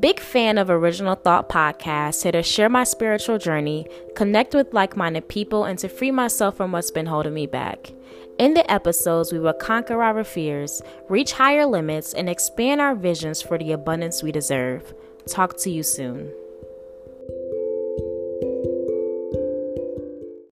Big fan of Original Thought podcast, here to share my spiritual journey, connect with like minded people, and to free myself from what's been holding me back. In the episodes, we will conquer our fears, reach higher limits, and expand our visions for the abundance we deserve. Talk to you soon.